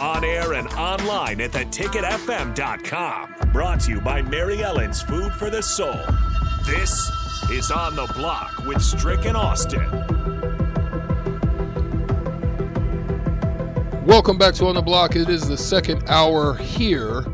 On air and online at theticketfm.com. Brought to you by Mary Ellen's Food for the Soul. This is On the Block with Strick and Austin. Welcome back to On the Block. It is the second hour here.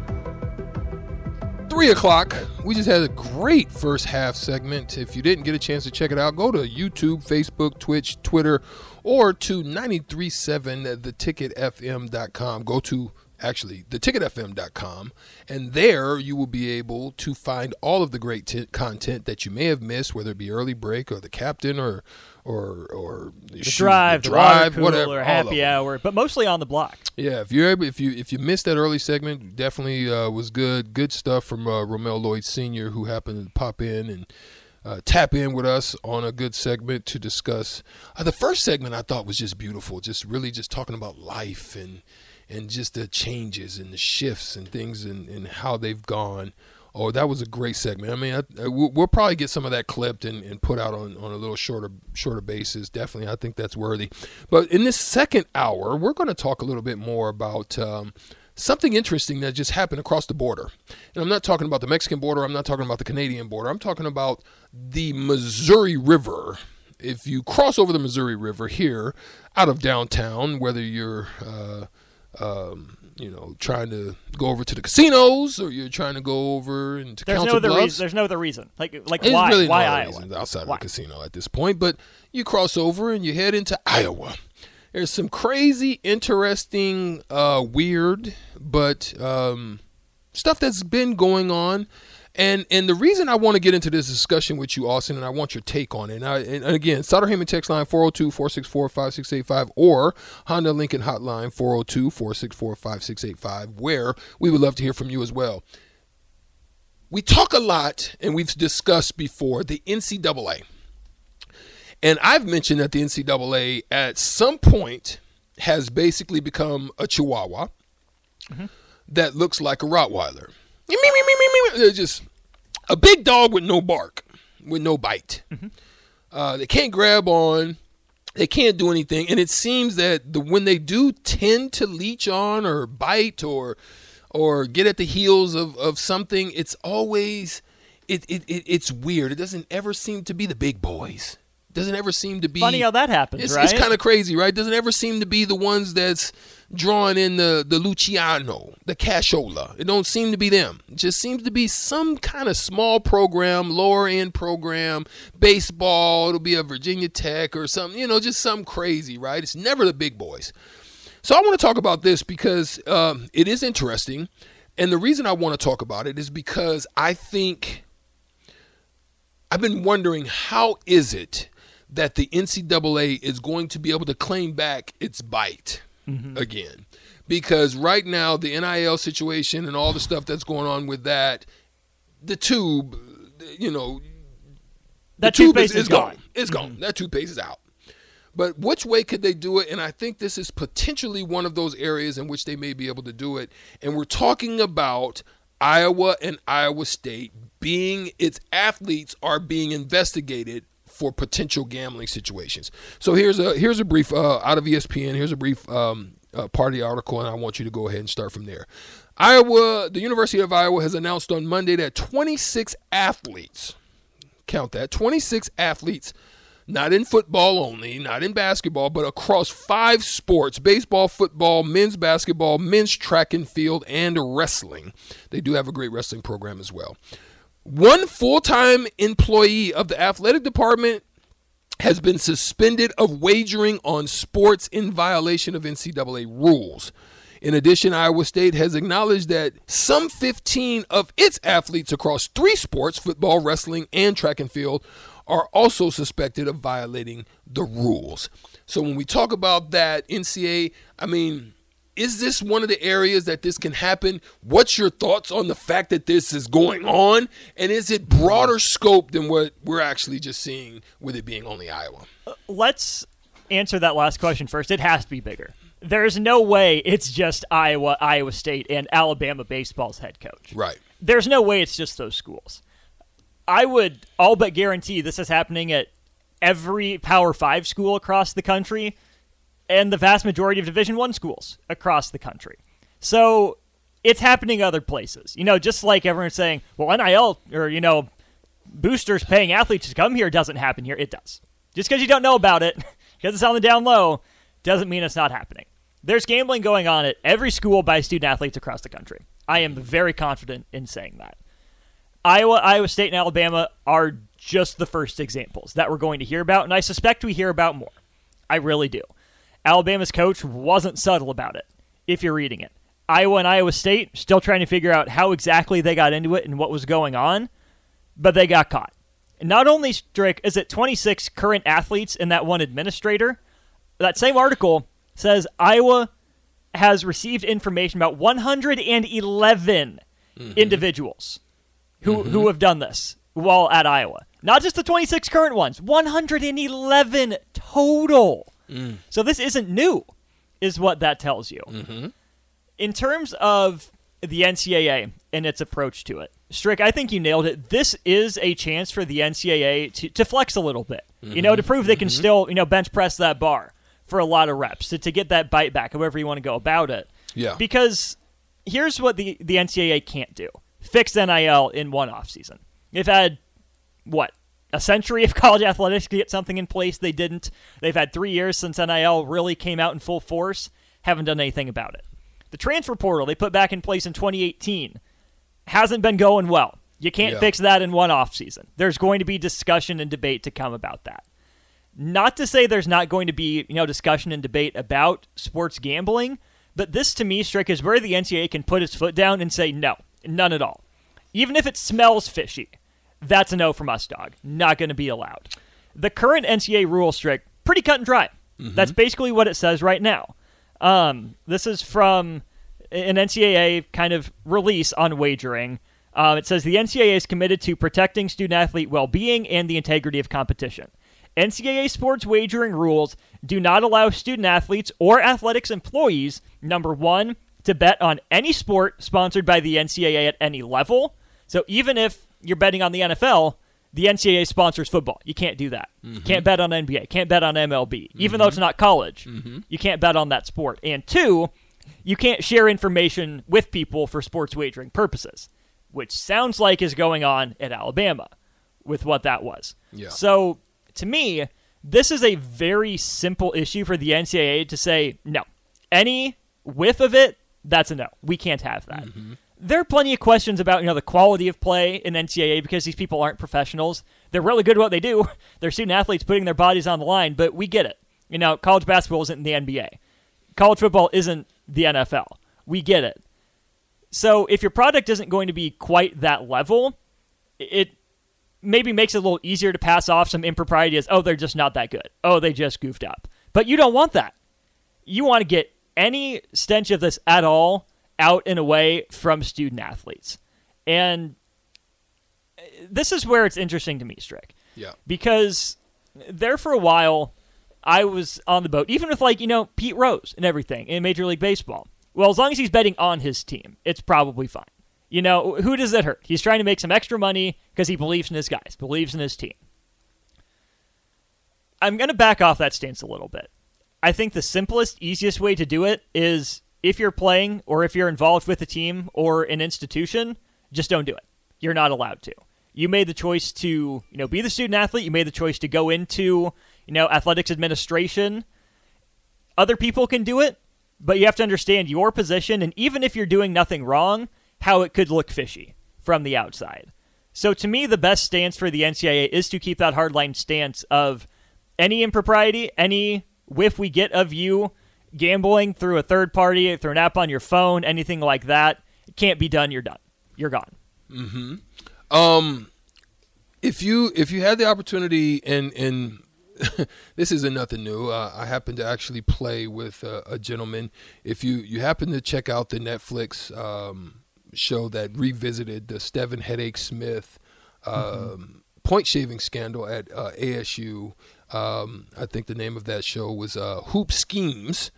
Three o'clock. We just had a great first half segment. If you didn't get a chance to check it out, go to YouTube, Facebook, Twitch, Twitter, or to 937theticketfm.com. Go to actually theticketfm.com and there you will be able to find all of the great t- content that you may have missed whether it be early break or the captain or or or the shoot, drive, the drive, the whatever, happy hour, but mostly on the block. Yeah, if you're able, if you if you missed that early segment, definitely uh, was good. Good stuff from uh, Romel Lloyd Senior, who happened to pop in and uh, tap in with us on a good segment to discuss. Uh, the first segment I thought was just beautiful, just really just talking about life and and just the changes and the shifts and things and, and how they've gone. Oh, that was a great segment. I mean, I, I, we'll probably get some of that clipped and, and put out on, on a little shorter shorter basis. Definitely, I think that's worthy. But in this second hour, we're going to talk a little bit more about um, something interesting that just happened across the border. And I'm not talking about the Mexican border. I'm not talking about the Canadian border. I'm talking about the Missouri River. If you cross over the Missouri River here, out of downtown, whether you're uh, um, you know, trying to go over to the casinos, or you're trying to go over into there's Council no other Bluffs. reason. There's no other reason. Like, like There's why? really why no Iowa? outside Why? of the casino at this point. But you cross over and you head into Iowa. There's some crazy, interesting, uh, weird, but um, stuff that's been going on. And and the reason I want to get into this discussion with you, Austin, and I want your take on it. And, I, and again, Sutter Heyman text line 402 464 5685 or Honda Lincoln hotline 402 464 5685, where we would love to hear from you as well. We talk a lot, and we've discussed before the NCAA. And I've mentioned that the NCAA at some point has basically become a chihuahua that looks like a Rottweiler. They're just a big dog with no bark, with no bite. Uh, they can't grab on. They can't do anything, and it seems that the when they do tend to leech on or bite or or get at the heels of, of something, it's always it, it, it it's weird. It doesn't ever seem to be the big boys. Doesn't ever seem to be Funny how that happens, it's, right? It's kind of crazy, right? Doesn't ever seem to be the ones that's drawing in the the Luciano, the Cashola. It don't seem to be them. It just seems to be some kind of small program, lower end program, baseball. It'll be a Virginia Tech or something, you know, just some crazy, right? It's never the big boys. So I want to talk about this because um, it is interesting, and the reason I want to talk about it is because I think I've been wondering how is it that the NCAA is going to be able to claim back its bite again? Because right now the NIL situation and all the stuff that's going on with that, the tube, you know, That tube is, toothpaste is is gone. gone. Mm-hmm. It's gone. That toothpaste is out. But which way could they do it? And I think this is potentially one of those areas in which they may be able to do it. And we're talking about Iowa and Iowa State being its athletes are being investigated for potential gambling situations. So here's a here's a brief uh, out of ESPN. Here's a brief um, uh, part of the article, and I want you to go ahead and start from there. Iowa, the University of Iowa has announced on Monday that 26 athletes, count that, 26 athletes not in football only, not in basketball, but across five sports baseball, football, men's basketball, men's track and field, and wrestling. They do have a great wrestling program as well. One full time employee of the athletic department has been suspended of wagering on sports in violation of NCAA rules. In addition, Iowa State has acknowledged that some 15 of its athletes across three sports football, wrestling, and track and field are also suspected of violating the rules. So when we talk about that, NCAA, I mean, is this one of the areas that this can happen? What's your thoughts on the fact that this is going on? And is it broader scope than what we're actually just seeing with it being only Iowa? Uh, let's answer that last question first. It has to be bigger. There's no way it's just Iowa, Iowa State, and Alabama baseball's head coach. Right. There's no way it's just those schools. I would all but guarantee this is happening at every Power Five school across the country and the vast majority of Division One schools across the country. So it's happening other places. You know, just like everyone's saying, well, NIL or you know, boosters paying athletes to come here doesn't happen here. It does. Just because you don't know about it, because it's on the down low, doesn't mean it's not happening. There's gambling going on at every school by student athletes across the country. I am very confident in saying that. Iowa, Iowa State, and Alabama are just the first examples that we're going to hear about, and I suspect we hear about more. I really do. Alabama's coach wasn't subtle about it, if you're reading it. Iowa and Iowa State still trying to figure out how exactly they got into it and what was going on, but they got caught. Not only, Strick, is it 26 current athletes and that one administrator, that same article says Iowa has received information about 111 mm-hmm. individuals who, mm-hmm. who have done this while at Iowa. Not just the 26 current ones, 111 total. Mm. So this isn't new, is what that tells you. Mm-hmm. In terms of the NCAA and its approach to it, Strick, I think you nailed it. This is a chance for the NCAA to, to flex a little bit, you know, to mm-hmm. prove they can mm-hmm. still, you know, bench press that bar for a lot of reps, to, to get that bite back, however you want to go about it. Yeah. Because here's what the, the NCAA can't do fix NIL in one offseason. They've had, what, a century of college athletics to get something in place. They didn't. They've had three years since NIL really came out in full force. Haven't done anything about it. The transfer portal they put back in place in 2018 hasn't been going well. You can't Yeah. fix that in one offseason. There's going to be discussion and debate to come about that. Not to say there's not going to be, you know, discussion and debate about sports gambling, but this to me, Strick, is where the NCAA can put its foot down and say no, none at all. Even if it smells fishy, that's a no from us, dog. Not going to be allowed. The current NCAA rule, Strick, pretty cut and dry. That's basically what it says right now. Um, this is from an NCAA kind of release on wagering. Um, it says the NCAA is committed to protecting student athlete well being and the integrity of competition. NCAA sports wagering rules do not allow student athletes or athletics employees, number one, to bet on any sport sponsored by the NCAA at any level. So even if you're betting on the NFL, the NCAA sponsors football. You can't do that. You mm-hmm. can't bet on NBA. Can't bet on MLB. Even though it's mm-hmm. not college, mm-hmm. you can't bet on that sport. And two, you can't share information with people for sports wagering purposes, which sounds like is going on at Alabama with what that was. Yeah. So to me, this is a very simple issue for the NCAA to say no. Any whiff of it, that's a no. We can't have that. There are plenty of questions about you know the quality of play in NCAA because these people aren't professionals. They're really good at what they do. They're student athletes putting their bodies on the line, but we get it. You know, college basketball isn't the NBA. College football isn't the NFL. We get it. So if your product isn't going to be quite that level, it maybe makes it a little easier to pass off some impropriety as, oh, they're just not that good. Oh, they just goofed up. But you don't want that. You want to get any stench of this at all out and away from student athletes. And this is where it's interesting to me, Strick Yeah. because there for a while I was on the boat, even with like you know Pete Rose and everything in Major League Baseball. Well, as long as he's betting on his team, it's probably fine. You know, who does that hurt? He's trying to make some extra money because he believes in his guys, believes in his team. I'm going to back off that stance a little bit. I think the simplest, easiest way to do it is if you're playing or if you're involved with a team or an institution, just don't do it. You're not allowed to. You made the choice to, you know, be the student athlete. You made the choice to go into, you know, athletics administration. Other people can do it, but you have to understand your position and even if you're doing nothing wrong, how it could look fishy from the outside. So to me, the best stance for the NCAA is to keep that hardline stance of any impropriety, any whiff we get of you gambling through a third party, through an app on your phone, anything like that, it can't be done. You're done. You're gone. Um, if you if you had the opportunity and and this isn't nothing new. Uh, I happen to actually play with a, a, gentleman. If you you happen to check out the Netflix um, show that revisited the Stevin Hedake Smith um, mm-hmm. point shaving scandal at uh, ASU, um, I think the name of that show was uh, Hoop Schemes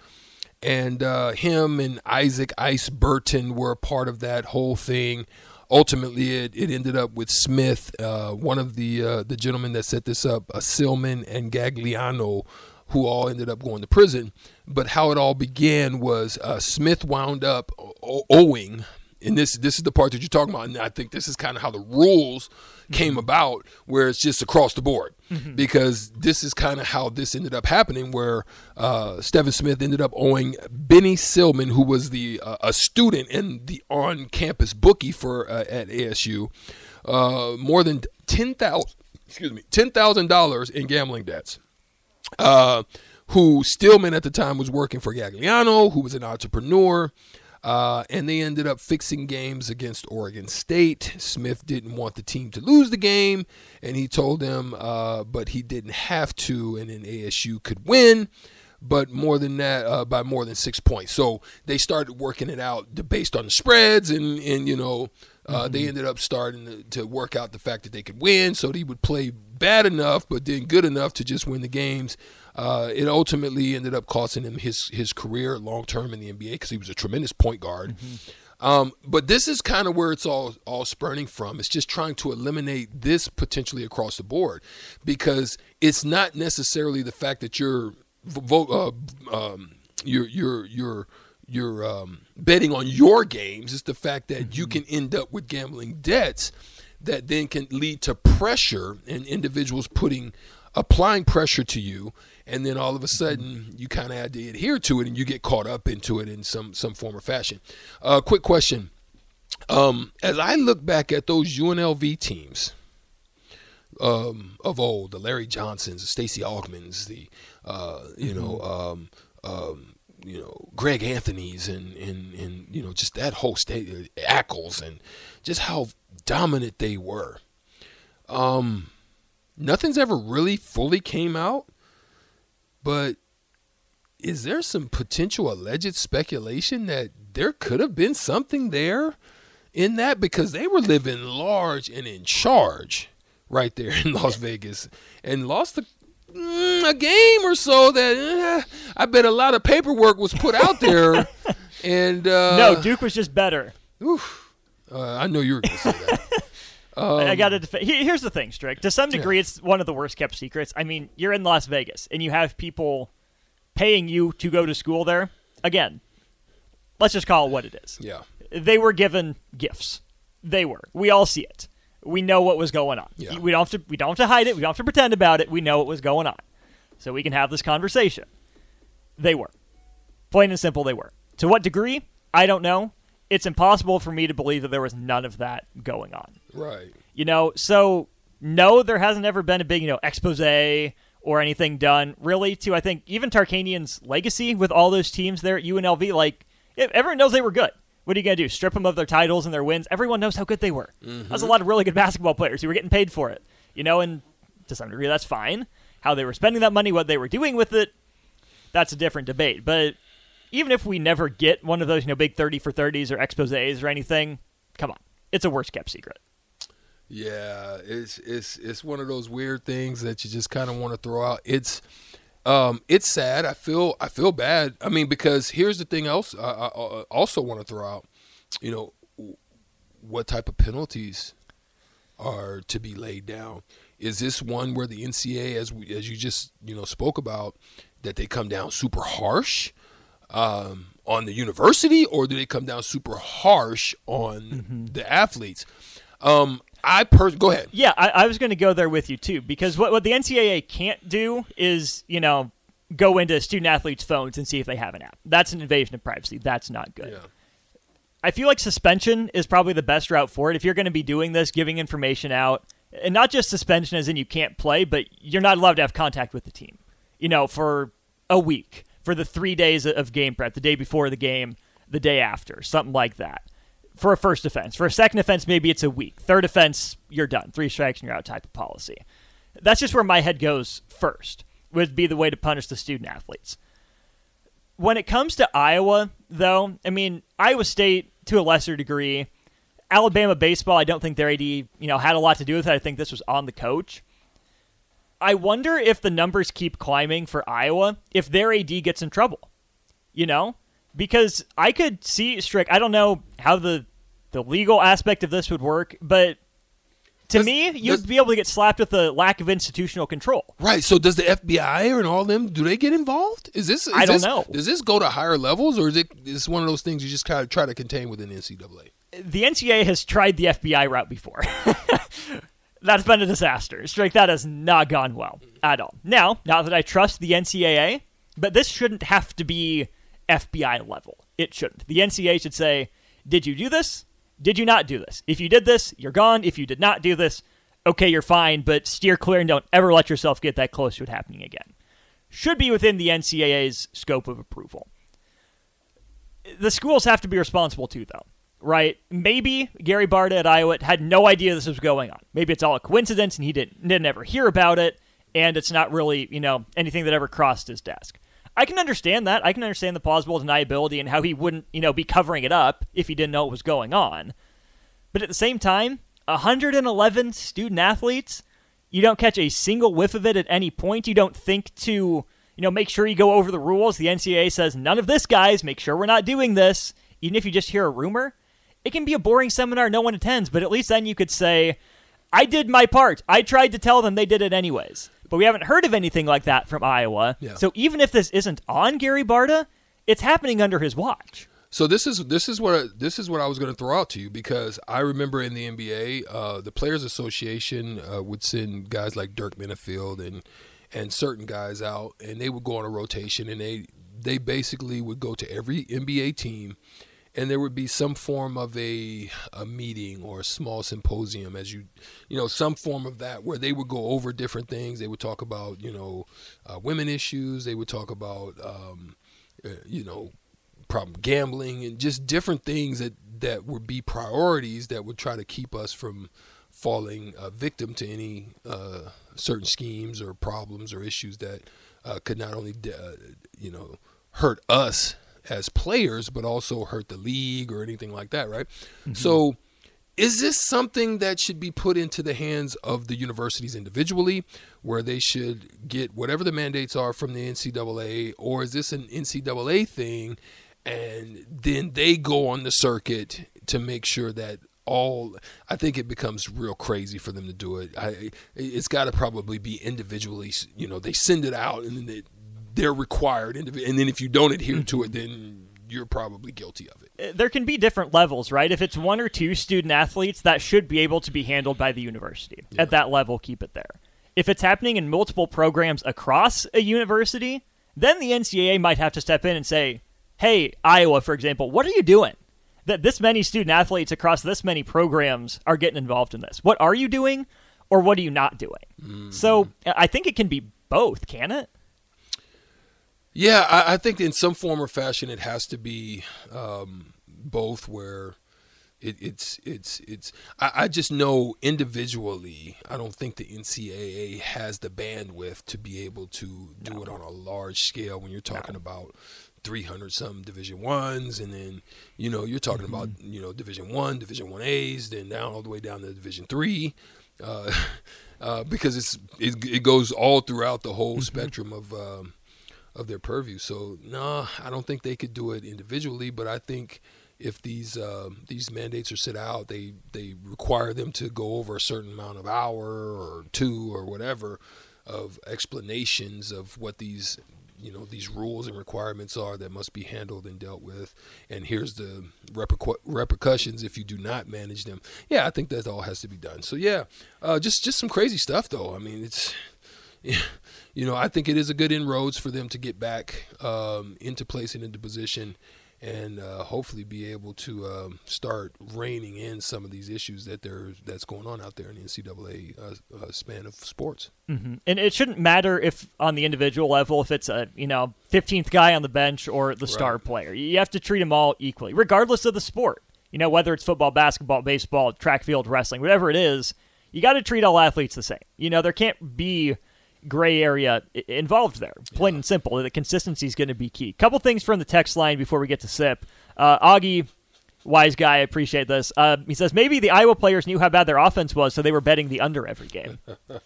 and uh, him and Isaac Ice Burton were a part of that whole thing. Ultimately, it, it ended up with Smith, uh, one of the uh, the gentlemen that set this up, uh, Silman and Gagliano, who all ended up going to prison. But how it all began was uh, Smith wound up owing and this this is the part that you're talking about and i think this is kind of how the rules came mm-hmm. about where it's just across the board mm-hmm. because this is kind of how this ended up happening where uh, Stevin Smith ended up owing Benny Silman who was the uh, a student and the on-campus bookie for uh, at ASU uh, more than 10,000 excuse me $10,000 in gambling debts uh, who Silman at the time was working for Gagliano who was an entrepreneur uh, and they ended up fixing games against Oregon State. Smith didn't want the team to lose the game, and he told them, uh, but he didn't have to, and then ASU could win. But more than that, uh, by more than six points. So they started working it out based on the spreads, and and you know uh, mm-hmm. they ended up starting to, to, work out the fact that they could win. So he would play bad enough, but then good enough to just win the games. Uh, it ultimately ended up costing him his his career long term in the NBA because he was a tremendous point guard. Mm-hmm. Um, but this is kind of where it's all all spurning from. It's just trying to eliminate this potentially across the board because it's not necessarily the fact that you're uh, um, you're you're you're you're um, betting on your games. It's the fact that mm-hmm. you can end up with gambling debts that then can lead to pressure and individuals putting applying pressure to you and then all of a sudden you kind of had to adhere to it and you get caught up into it in some some form or fashion. Uh, quick question: um, As I look back at those UNLV teams um, of old, the Larry Johnsons, the Stacey Augmons, the uh, you know. Mm-hmm. Um, um, you know Greg Anthony's and and and you know just that whole state Ackles and just how dominant they were. Um, nothing's ever really fully came out but is there some potential alleged speculation that there could have been something there in that because they were living large and in charge right there in Las Vegas and lost a, mm, a game or so that eh, I bet a lot of paperwork was put out there. and uh, no, Duke was just better. Oof, uh, I know you were going to say that. Um, I got to defend. Here's the thing, Strick. To some degree, yeah. it's one of the worst kept secrets. I mean, you're in Las Vegas and you have people paying you to go to school there. Again, let's just call it what it is. Yeah. They were given gifts. They were. We all see it. We know what was going on. Yeah. We don't have to. We don't have to hide it. We don't have to pretend about it. We know what was going on, so we can have this conversation. They were, plain and simple. They were. To what degree? I don't know it's impossible for me to believe that there was none of that going on. Right. You know, so no, there hasn't ever been a big, you know, expose or anything done really to I think even Tarkanian's legacy with all those teams there at UNLV. Like everyone knows they were good. What are you gonna do? Strip them of their titles and their wins? Everyone knows how good they were. Mm-hmm. A lot of really good basketball players who were getting paid for it. You know, and to some degree that's fine. How they were spending that money, what they were doing with it, that's a different debate. But even if we never get one of those, you know, big 30 for 30s or exposés or anything, come on. It's a worst kept secret. Yeah, it's it's it's one of those weird things that you just kind of want to throw out. It's um it's sad. I feel I feel bad. I mean because here's the thing else I, I also want to throw out. You know what type of penalties are to be laid down? Is this one where the NCA as we, as you just, you know, spoke about that they come down super harsh? Um, on the university, or do they come down super harsh on mm-hmm. the athletes? Um, I per- go ahead. Yeah, I, I was going to go there with you too because what what the NCAA can't do is you know go into student athletes' phones and see if they have an app. That's an invasion of privacy. That's not good. Yeah. I feel like suspension is probably the best route for it. If you're going to be doing this, giving information out, and not just suspension as in you can't play, but you're not allowed to have contact with the team, you know, for a week for the three days of game prep, the day before the game, the day after, something like that. For a first offense. For a second offense, maybe it's a week. Third offense, you're done. Three strikes and you're out type of policy. That's just where my head goes first. would be the way to punish the student athletes. When it comes to Iowa, though, I mean, Iowa State to a lesser degree, Alabama baseball, I don't think their AD, you know, had a lot to do with it. I think this was on the coach. I wonder if the numbers keep climbing for Iowa if their AD gets in trouble. You know, because I could see Strick. I don't know how the the legal aspect of this would work, but to Does- me, you'd does- be able to get slapped with the lack of institutional control. Right. So does the FBI and all them do they get involved? Is this? Is I don't this- know. Does this go to higher levels, or is it is one of those things you just kind of try to contain within the NCAA? The NCAA has tried the FBI route before. That's been a disaster. Strike that has not gone well at all. Now, not that I trust the NCAA, but this shouldn't have to be FBI level. It shouldn't. The NCAA should say, "Did you do this? Did you not do this? If you did this, you're gone. If you did not do this, okay, you're fine, but steer clear and don't ever let yourself get that close to it happening again." Should be within the NCAA's scope of approval. The schools have to be responsible too, though right? Maybe Gary Barta at Iowa had no idea this was going on. Maybe it's all a coincidence and he didn't didn't ever hear about it, and it's not really you know anything that ever crossed his desk. I can understand that. I can understand the plausible deniability and how he wouldn't you know be covering it up if he didn't know what was going on. But at the same time, 111 student athletes, you don't catch a single whiff of it at any point. You don't think to you know make sure you go over the rules. The NCAA says none of this, guys. Make sure we're not doing this. Even if you just hear a rumor, it can be a boring seminar no one attends, but at least then you could say, I did my part. I tried to tell them they did it anyways. But we haven't heard of anything like that from Iowa. Yeah. So even if this isn't on Gary Barta, it's happening under his watch. So this is this is what this is what I was going to throw out to you because I remember in the NBA, uh, the Players Association uh, would send guys like Dirk Minniefield and and certain guys out, and they would go on a rotation, and they they basically would go to every NBA team, and there would be some form of a a meeting or a small symposium, as you you know, some form of that where they would go over different things. They would talk about you know uh, women issues. They would talk about um, uh, you know problem gambling and just different things that that would be priorities that would try to keep us from falling uh, victim to any uh, certain schemes or problems or issues that uh, could not only you know hurt us as players but also hurt the league or anything like that right mm-hmm. so is this something that should be put into the hands of the universities individually, where they should get whatever the mandates are from the NCAA, or is this an NCAA thing, and then they go on the circuit to make sure that all? I think it becomes real crazy for them to do it. I, it's got to probably be individually. You know, they send it out, and then they, they're required, and then if you don't adhere to it, mm-hmm. then you're probably guilty of it. Eh, there can be different levels, right? If it's one or two student athletes, that should be able to be handled by the university. At that level, keep it there. If it's happening in multiple programs across a university, then the NCAA might have to step in and say, hey, Iowa, for example, what are you doing? That this many student athletes across this many programs are getting involved in this. What are you doing, or what are you not doing? Mm. So I think it can be both, can it? Yeah, I, I think in some form or fashion it has to be um, both. Where it, it's it's it's. I, I just know individually, I don't think the NCAA has the bandwidth to be able to do it on a large scale. When you're talking about 300 some Division ones, and then you know you're talking about you know Division one, Division one A's, then down all the way down to Division three. Uh, uh, because it's it, it goes all throughout the whole spectrum of um, of their purview. So no, I don't think they could do it individually. But I think if these uh, these mandates are set out, they they require them to go over a certain amount of hour or two or whatever of explanations of what these you know these rules and requirements are that must be handled and dealt with and here's the repercu- repercussions if you do not manage them yeah i think that all has to be done so yeah uh, just just some crazy stuff though i mean it's you know, I think it is a good inroads for them to get back um, into place and into position, and uh, hopefully be able to um, start reining in some of these issues that there that's going on out there in the NCAA uh, uh, span of sports. And it shouldn't matter if on the individual level, if it's a you know fifteenth guy on the bench or the star Right. player. You have to treat them all equally, regardless of the sport. You know whether it's football, basketball, baseball, track field, wrestling, whatever it is. You got to treat all athletes the same. You know there can't be gray area involved there. Plain yeah. and simple. The consistency is going to be key. Couple things from the text line before we get to sip. Uh, Augie wise guy. I appreciate this. Uh, he says maybe the Iowa players knew how bad their offense was, so they were betting the under every game.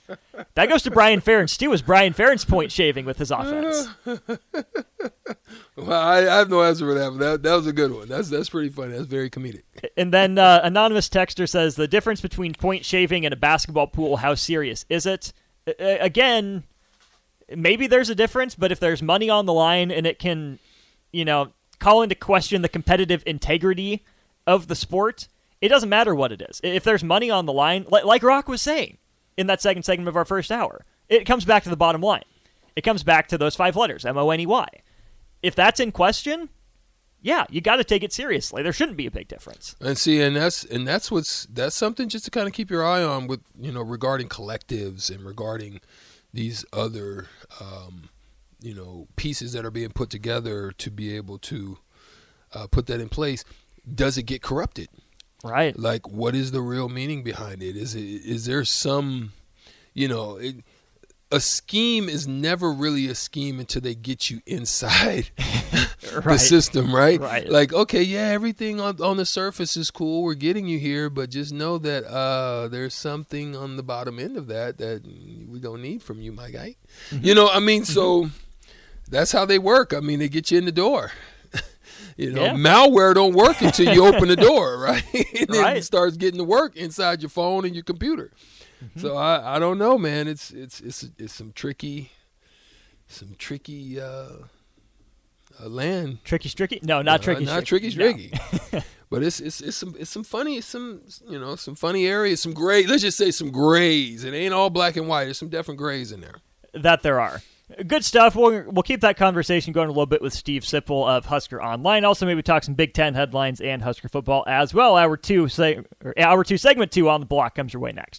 that goes to Brian Ferentz too. Is Brian Ferentz point shaving with his offense? well, I, I, have no answer for that, but that, that was a good one. That's that's pretty funny. That's very comedic. And then uh, anonymous texter says the difference between point shaving and a basketball pool. How serious is it? Again, maybe there's a difference, but if there's money on the line and it can, you know, call into question the competitive integrity of the sport, it doesn't matter what it is. If there's money on the line, like Rock was saying in that second segment of our first hour, it comes back to the bottom line. It comes back to those five letters, M O N E Y. If that's in question, yeah, you got to take it seriously. There shouldn't be a big difference. And see, and that's and that's what's that's something just to kind of keep your eye on with you know regarding collectives and regarding these other um, you know pieces that are being put together to be able to uh, put that in place does it get corrupted right like what is the real meaning behind it is it is there some you know it, a scheme is never really a scheme until they get you inside right. the system, right? Right. Like, okay, yeah, everything on, on the surface is cool. We're getting you here, but just know that uh, there's something on the bottom end of that that we don't need from you, my guy. Mm-hmm. You know, I mean, so mm-hmm. that's how they work. I mean, they get you in the door. you know, yeah. malware don't work until you open the door, right? and then right. it starts getting to work inside your phone and your computer. Mm-hmm. So I, I don't know, man. It's it's it's it's some tricky, some tricky uh, uh, land. Tricky, tricky? No, not uh, tricky. Not tricky, tricky. No. but it's it's it's some it's some funny some you know some funny areas, some gray. Let's just say some grays. It ain't all black and white. There's some different grays in there. That there are. Good stuff. We'll, we'll keep that conversation going a little bit with Steve Sipple of Husker Online. Also, maybe talk some Big Ten headlines and Husker football as well. Hour two, say, hour two, segment two on the block comes your way next.